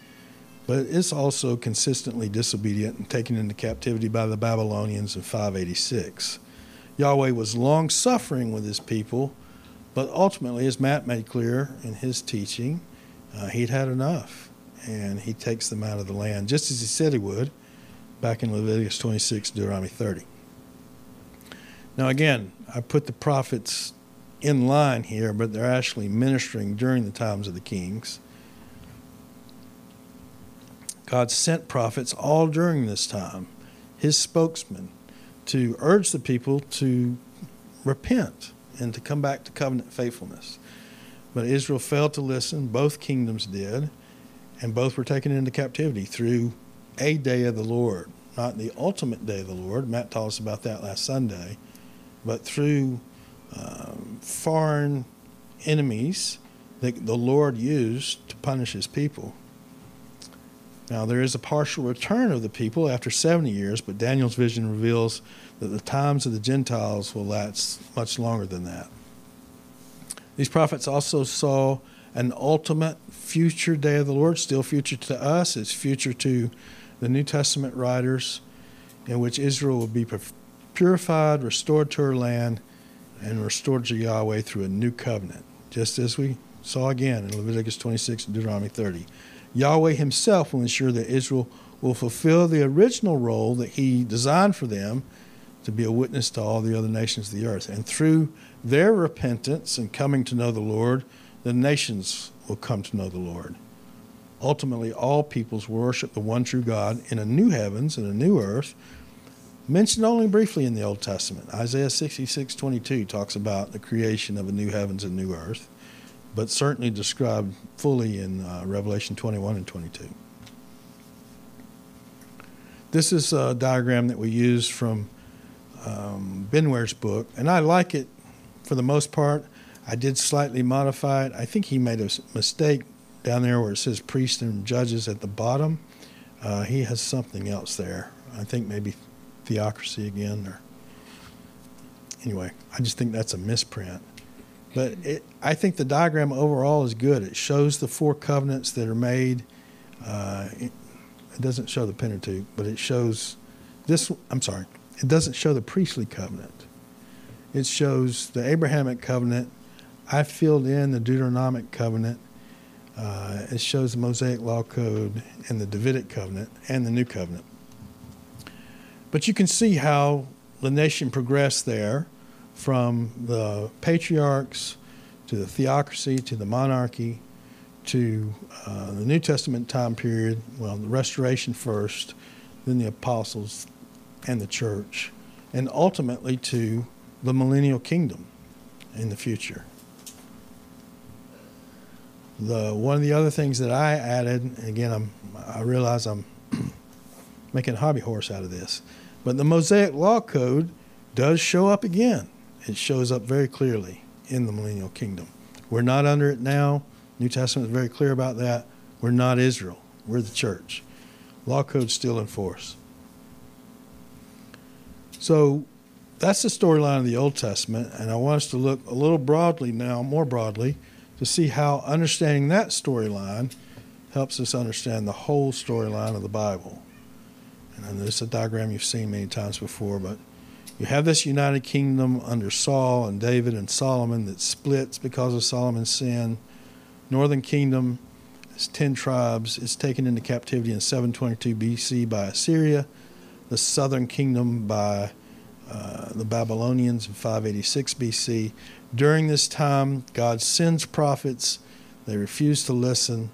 but it's also consistently disobedient and taken into captivity by the Babylonians in 586. Yahweh was long suffering with his people, but ultimately, as Matt made clear in his teaching, uh, he'd had enough, and he takes them out of the land, just as he said he would back in Leviticus 26, Deuteronomy 30. Now, again, I put the prophets in line here, but they're actually ministering during the times of the kings. God sent prophets all during this time, his spokesman, to urge the people to repent and to come back to covenant faithfulness. But Israel failed to listen. Both kingdoms did, and both were taken into captivity through a day of the Lord, not the ultimate day of the Lord. Matt taught us about that last Sunday, but through um, foreign enemies that the Lord used to punish his people. Now, there is a partial return of the people after 70 years, but Daniel's vision reveals that the times of the Gentiles will last much longer than that. These prophets also saw an ultimate future day of the Lord, still future to us, it's future to the New Testament writers, in which Israel will be purified, restored to her land, and restored to Yahweh through a new covenant, just as we saw again in Leviticus 26 and Deuteronomy 30. Yahweh himself will ensure that Israel will fulfill the original role that he designed for them to be a witness to all the other nations of the earth. And through their repentance and coming to know the Lord, the nations will come to know the Lord. Ultimately, all peoples worship the one true God in a new heavens and a new earth, mentioned only briefly in the Old Testament. Isaiah 66 22 talks about the creation of a new heavens and new earth, but certainly described fully in uh, Revelation 21 and 22. This is a diagram that we use from um, Benware's book, and I like it for the most part. I did slightly modify it. I think he made a mistake down there where it says priests and judges at the bottom. Uh, he has something else there. I think maybe theocracy again, or anyway. I just think that's a misprint. But it, I think the diagram overall is good. It shows the four covenants that are made. Uh, it, it doesn't show the Pentateuch, but it shows this. I'm sorry. It doesn't show the priestly covenant. It shows the Abrahamic covenant. I filled in the Deuteronomic covenant. Uh, it shows the Mosaic Law Code and the Davidic covenant and the New Covenant. But you can see how the nation progressed there from the patriarchs to the theocracy to the monarchy to uh, the New Testament time period, well, the restoration first, then the apostles, and the church, and ultimately to the millennial kingdom in the future. The one of the other things that I added, again, I'm, I realize I'm making a hobby horse out of this, but the Mosaic Law Code does show up again. It shows up very clearly in the millennial kingdom. We're not under it now. New Testament is very clear about that. We're not Israel. We're the church. Law code's still in force. So that's the storyline of the Old Testament, and I want us to look a little broadly now, more broadly, to see how understanding that storyline helps us understand the whole storyline of the Bible. And this is a diagram you've seen many times before, but you have this united kingdom under Saul and David and Solomon that splits because of Solomon's sin. Northern kingdom is 10 tribes. It's taken into captivity in 722 BC by Assyria the southern kingdom by uh, the Babylonians in 586 BC. During this time, God sends prophets. They refuse to listen.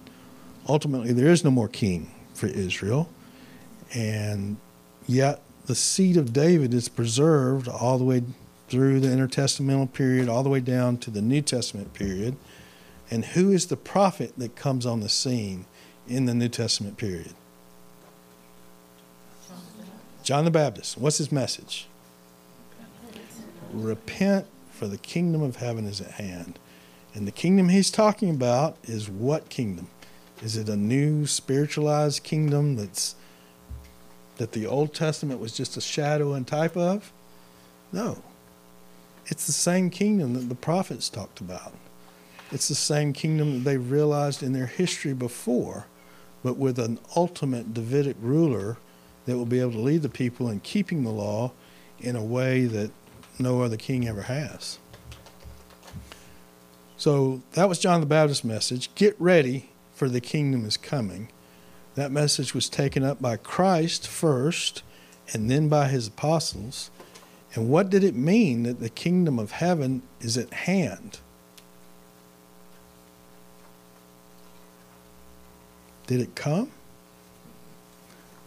Ultimately, there is no more king for Israel. And yet, the seed of David is preserved all the way through the intertestamental period, all the way down to the New Testament period. And who is the prophet that comes on the scene in the New Testament period? John the Baptist, what's his message? Repent, for the kingdom of heaven is at hand. And the kingdom he's talking about is what kingdom? Is it a new spiritualized kingdom that's that the Old Testament was just a shadow and type of? No. It's the same kingdom that the prophets talked about. It's the same kingdom that they realized in their history before, but with an ultimate Davidic ruler that will be able to lead the people in keeping the law in a way that no other king ever has. So that was John the Baptist's message. Get ready, for the kingdom is coming. That message was taken up by Christ first and then by his apostles. And what did it mean that the kingdom of heaven is at hand? Did it come?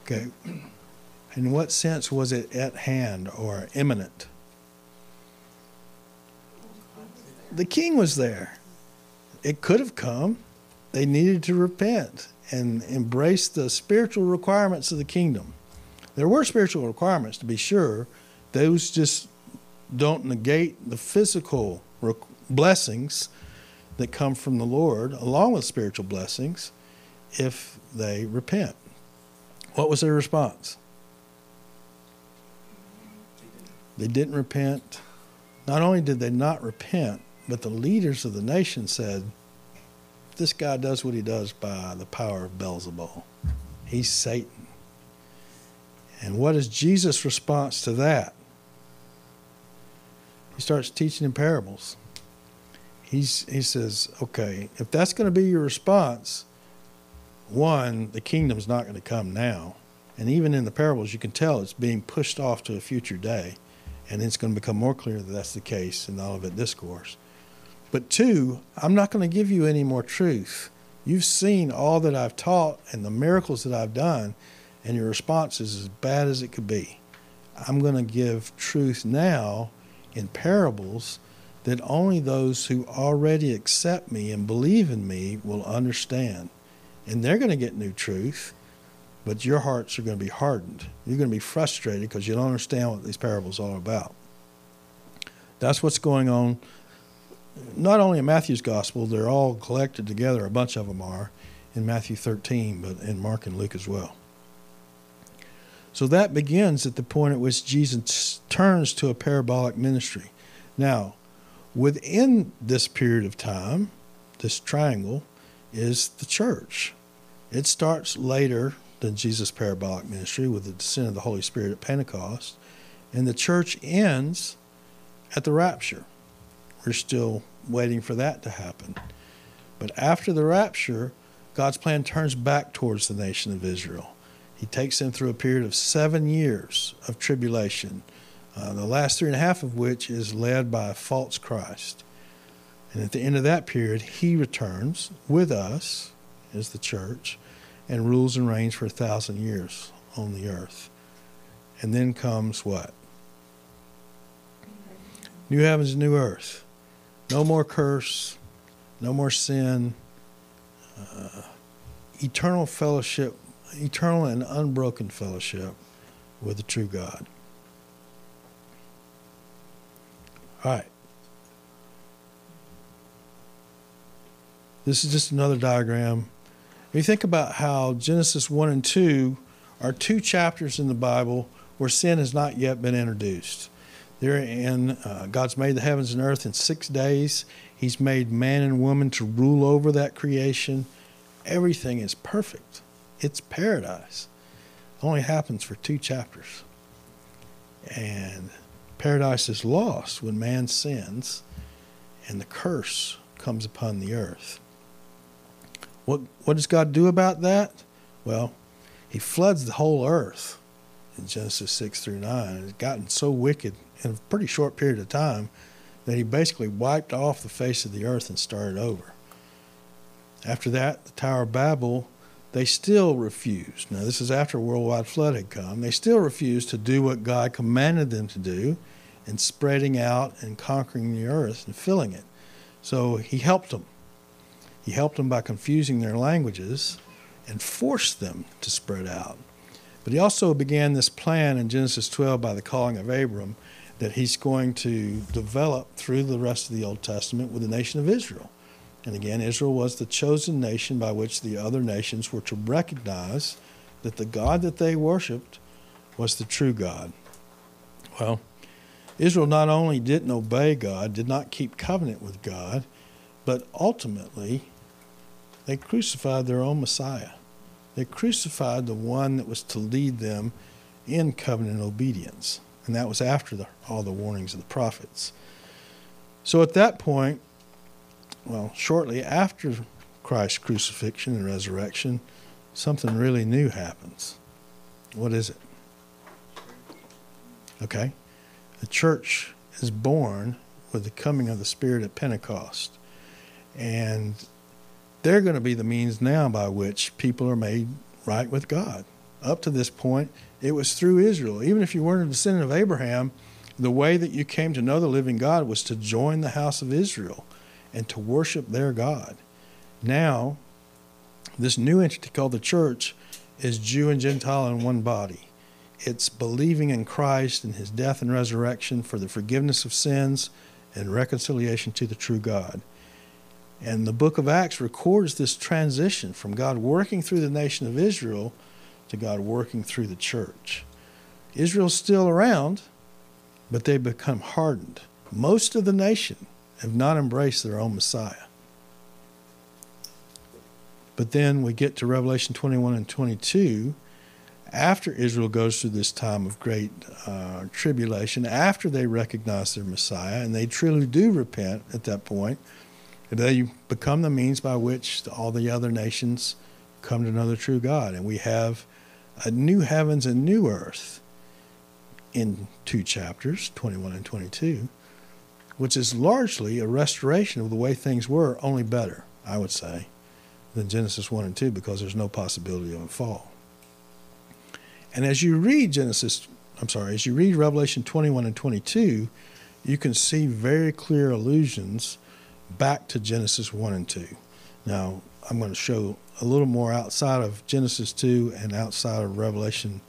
Okay. In what sense was it at hand or imminent? The king was there. It could have come. They needed to repent and embrace the spiritual requirements of the kingdom. There were spiritual requirements, to be sure. Those just don't negate the physical blessings that come from the Lord, along with spiritual blessings, if they repent. What was their response? They didn't repent. Not only did they not repent, but the leaders of the nation said, This guy does what he does by the power of Beelzebul. He's Satan. And what is Jesus' response to that? He starts teaching in parables. He's, he says, okay, if that's going to be your response, one, the kingdom's not going to come now. And even in the parables, you can tell it's being pushed off to a future day. And it's going to become more clear that that's the case in all the Olivet Discourse. But two, I'm not going to give you any more truth. You've seen all that I've taught and the miracles that I've done, and your response is as bad as it could be. I'm going to give truth now in parables that only those who already accept me and believe in me will understand. And they're going to get new truth, but your hearts are going to be hardened. You're going to be frustrated because you don't understand what these parables are about. That's what's going on not only in Matthew's gospel, they're all collected together, a bunch of them are, in Matthew 13, but in Mark and Luke as well. So that begins at the point at which Jesus turns to a parabolic ministry. Now, within this period of time, this triangle is the church. It starts later than Jesus' parabolic ministry with the descent of the Holy Spirit at Pentecost, and the church ends at the rapture. We're still waiting for that to happen. But after the rapture, God's plan turns back towards the nation of Israel. He takes them through a period of seven years of tribulation, uh, the last three and a half of which is led by a false Christ. And at the end of that period, he returns with us as the church and rules and reigns for a thousand years on the earth. And then comes what? New heavens, new earth. No more curse, no more sin, uh, eternal fellowship eternal and unbroken fellowship with the true God. All right. This is just another diagram. If you think about how Genesis 1 and 2 are two chapters in the Bible where sin has not yet been introduced. There in uh, God's made the heavens and earth in six days. He's made man and woman to rule over that creation. Everything is perfect. It's paradise. It only happens for two chapters. And paradise is lost when man sins and the curse comes upon the earth. What, what does God do about that? Well, he floods the whole earth in Genesis 6 through 9. It's gotten so wicked in a pretty short period of time that he basically wiped off the face of the earth and started over. After that, the Tower of Babel they still refused. Now, this is after a worldwide flood had come. They still refused to do what God commanded them to do in spreading out and conquering the earth and filling it. So he helped them. He helped them by confusing their languages and forced them to spread out. But he also began this plan in Genesis 12 by the calling of Abram that he's going to develop through the rest of the Old Testament with the nation of Israel. And again, Israel was the chosen nation by which the other nations were to recognize that the God that they worshiped was the true God. Well, Israel not only didn't obey God, did not keep covenant with God, But ultimately, they crucified their own Messiah. They crucified the one that was to lead them in covenant obedience. And that was after the, all the warnings of the prophets. So at that point, well, shortly after Christ's crucifixion and resurrection, something really new happens. What is it? Okay. The church is born with the coming of the Spirit at Pentecost. And they're going to be the means now by which people are made right with God. Up to this point, it was through Israel. Even if you weren't a descendant of Abraham, the way that you came to know the living God was to join the house of Israel and to worship their God. Now, this new entity called the church is Jew and Gentile in one body. It's believing in Christ and his death and resurrection for the forgiveness of sins and reconciliation to the true God. And the book of Acts records this transition from God working through the nation of Israel to God working through the church. Israel's still around, but they've become hardened. Most of the nation have not embraced their own Messiah. But then we get to Revelation 21 and 22 after Israel goes through this time of great uh, tribulation, after they recognize their Messiah, and they truly do repent at that point, they become the means by which all the other nations come to know the true God. And we have a new heavens and new earth in two chapters, 21 and 22, which is largely a restoration of the way things were, only better, I would say, than Genesis 1 and 2, because there's no possibility of a fall. And as you read Genesis, I'm sorry, as you read Revelation 21 and 22, you can see very clear allusions back to Genesis 1 and 2. Now, I'm going to show a little more outside of Genesis 2 and outside of Revelation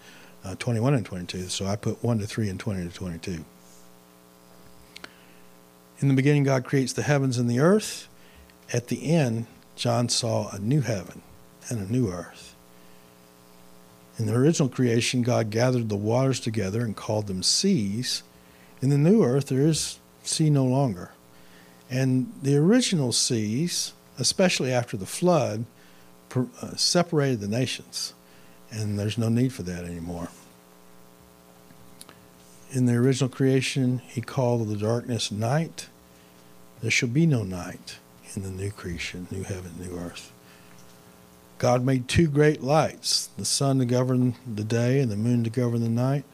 uh, 21 and 22. So I put 1 to 3 and 20 to 22. In the beginning, God creates the heavens and the earth. At the end, John saw a new heaven and a new earth. In the original creation, God gathered the waters together and called them seas. In the new earth, there is sea no longer. And the original seas, especially after the flood, Uh, separated the nations. And there's no need for that anymore. In the original creation, he called the darkness night. There shall be no night in the new creation, new heaven, new earth. God made two great lights the sun to govern the day and the moon to govern the night.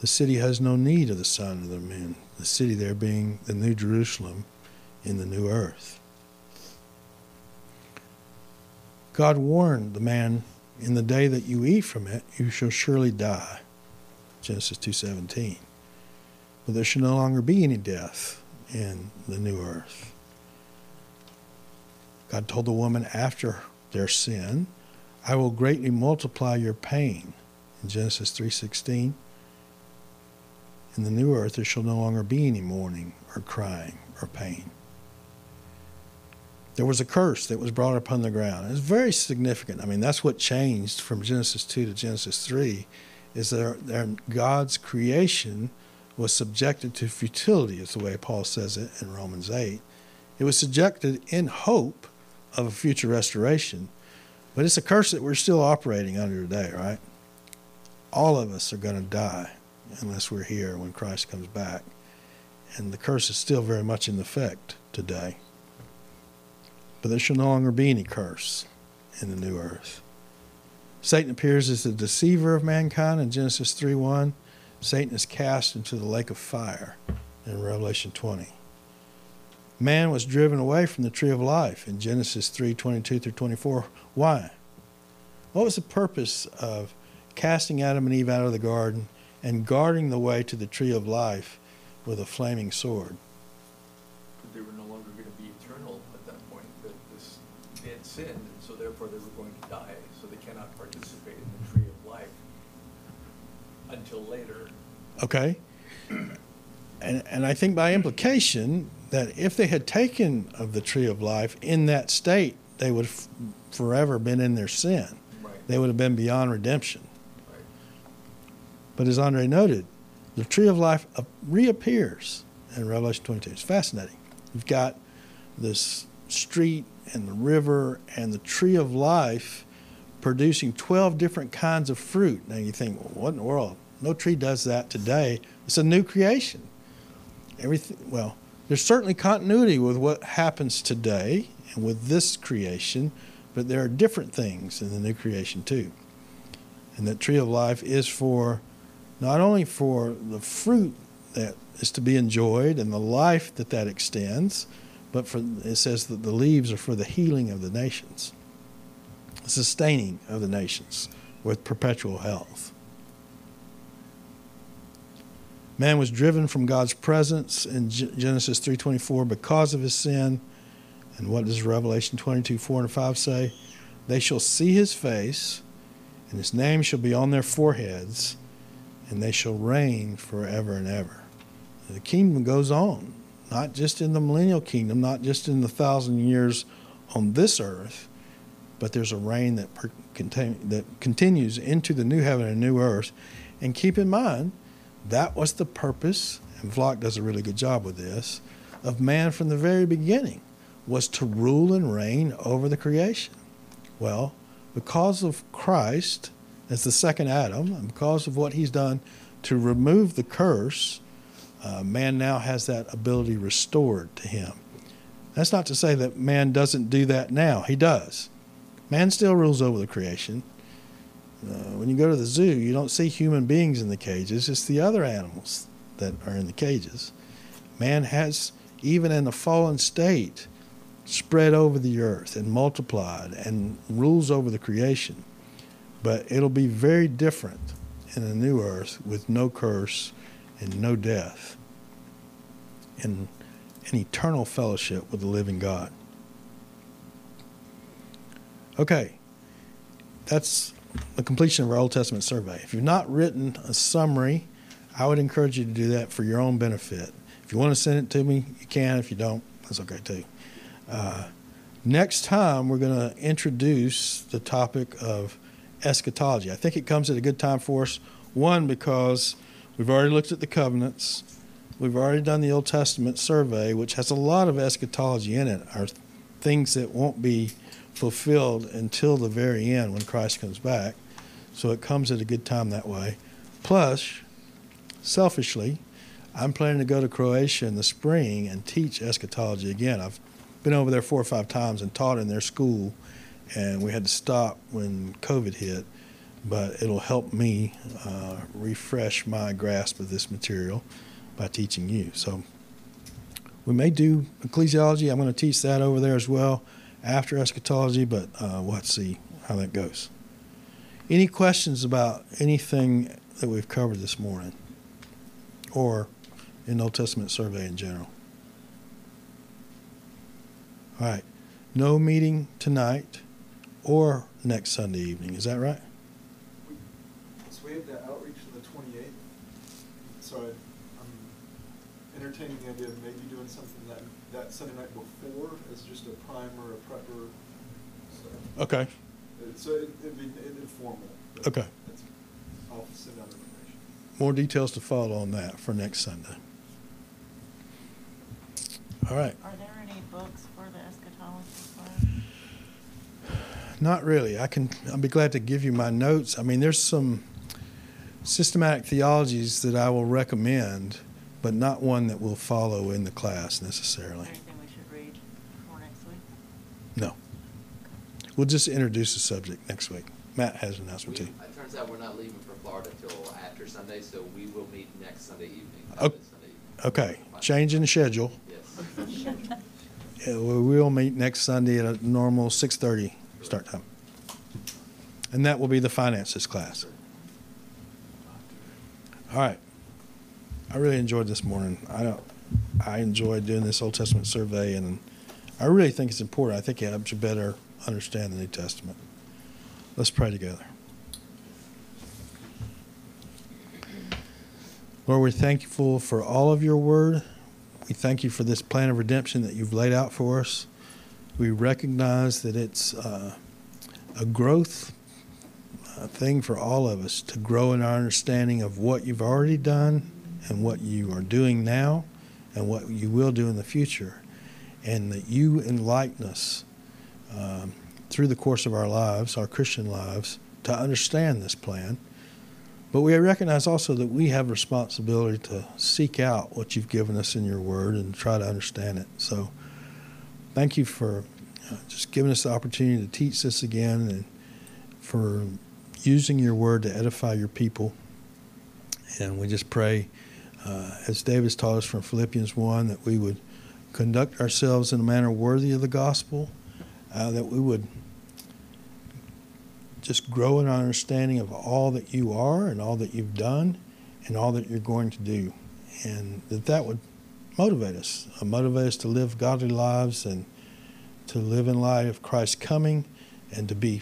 The city has no need of the sun or the moon, the city there being the New Jerusalem in the new earth. God warned the man, in the day that you eat from it, you shall surely die. Genesis 2:17. But there shall no longer be any death in the new earth. God told the woman after their sin, I will greatly multiply your pain. In Genesis 3:16. In the new earth there shall no longer be any mourning or crying or pain there was a curse that was brought upon the ground. It's very significant. I mean, that's what changed from Genesis 2 to Genesis 3 is that God's creation was subjected to futility, is the way Paul says it in Romans 8. It was subjected in hope of a future restoration, but it's a curse that we're still operating under today, right? All of us are going to die unless we're here when Christ comes back. And the curse is still very much in effect today. But there shall no longer be any curse in the new earth. Satan appears as the deceiver of mankind in Genesis 3 1. Satan is cast into the lake of fire in Revelation 20. Man was driven away from the tree of life in Genesis 3 22 through 24. Why? What was the purpose of casting Adam and Eve out of the garden and guarding the way to the tree of life with a flaming sword? They were no longer going to be eternal at that point. That this they had sinned, and so therefore they were going to die. So they cannot participate in the tree of life until later. Okay. And, and I think by implication that if they had taken of the tree of life in that state, they would have forever been in their sin. Right. They would have been beyond redemption. Right. But as Andre noted, the tree of life uh, reappears in Revelation 22. It's fascinating. You've got this street and the river and the tree of life producing 12 different kinds of fruit. Now you think, well, what in the world? No tree does that today. It's a new creation. Everything, well, there's certainly continuity with what happens today and with this creation, but there are different things in the new creation too. And that tree of life is for not only for the fruit that is to be enjoyed and the life that that extends, but for it says that the leaves are for the healing of the nations, sustaining of the nations with perpetual health. Man was driven from God's presence in Genesis 3:24 because of his sin. And what does Revelation 22, 4 and 5 say? They shall see his face, and his name shall be on their foreheads, and they shall reign forever and ever. The kingdom goes on, not just in the millennial kingdom, not just in the thousand years on this earth, but there's a reign that, per, that continues into the new heaven and new earth. And keep in mind, that was the purpose, and Vlach does a really good job with this, of man from the very beginning, was to rule and reign over the creation. Well, because of Christ as the second Adam, and because of what he's done to remove the curse, uh, man now has that ability restored to him. That's not to say that man doesn't do that now. He does. Man still rules over the creation. Uh, when you go to the zoo, you don't see human beings in the cages, it's the other animals that are in the cages. Man has, even in a fallen state, spread over the earth and multiplied and rules over the creation. But it'll be very different in a new earth with no curse and no death and an eternal fellowship with the living God. Okay, that's the completion of our Old Testament survey. If you've not written a summary, I would encourage you to do that for your own benefit. If you want to send it to me, you can. If you don't, that's okay too. Uh, next time, we're going to introduce the topic of eschatology. I think it comes at a good time for us. One, because we've already looked at the covenants, we've already done the Old Testament survey, which has a lot of eschatology in it, are things that won't be fulfilled until the very end when Christ comes back. So it comes at a good time that way. Plus, selfishly, I'm planning to go to Croatia in the spring and teach eschatology again. I've been over there four or five times and taught in their school, and we had to stop when COVID hit. But it'll help me uh, refresh my grasp of this material by teaching you. So we may do ecclesiology. I'm going to teach that over there as well after eschatology, but uh, we'll see how that goes. Any questions about anything that we've covered this morning or in Old Testament survey in general? All right. No meeting tonight or next Sunday evening. Is that right? So we have the outreach on the 28th. So I, I'm entertaining the idea of maybe doing something that, that Sunday night before as just a primer, a prepper. So, Okay. it- so it- it'd be informal. Okay. that's- I'll send out information. More details to follow on that for next Sunday. All right. Are there any books for the eschatology class? Not really. I can. I'll be glad to give you my notes. I mean, there's some systematic theologies that I will recommend, but not one that will follow in the class necessarily. anything we should read for next week? No. We'll just introduce the subject next week. Matt has an announcement We- too. It turns out we're not leaving for Florida until after Sunday, so we will meet next Sunday evening. Ok- this Sunday evening. Okay. Changing the schedule. Yes. Yeah, we will meet next Sunday at a normal 6:30 start time, and that will be the finances class. All right. I really enjoyed this morning. I don't. I enjoyed doing this Old Testament survey, and I really think it's important. I think it helps you better understand the New Testament. Let's pray together. Lord, we're thankful for all of your word. We thank you for this plan of redemption that you've laid out for us. We recognize that it's uh, a growth uh, thing for all of us to grow in our understanding of what you've already done and what you are doing now and what you will do in the future. and that you enlighten us um, through the course of our lives, our Christian lives, to understand this plan. But we recognize also that we have responsibility to seek out what you've given us in your word and try to understand it. So thank you for uh, just giving us the opportunity to teach this again and for using your word to edify your people. And we just pray, uh, as David's taught us from Philippians 1, that we would conduct ourselves in a manner worthy of the gospel, uh, that we would just grow in our understanding of all that you are and all that you've done and all that you're going to do. And that that would motivate us, uh, motivate us to live godly lives and to live in light of Christ's coming and to be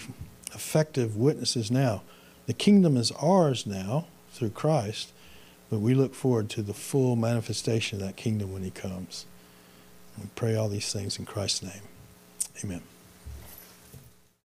effective witnesses now. The kingdom is ours now through Christ, but we look forward to the full manifestation of that kingdom when he comes. We pray all these things in Christ's name. Amen.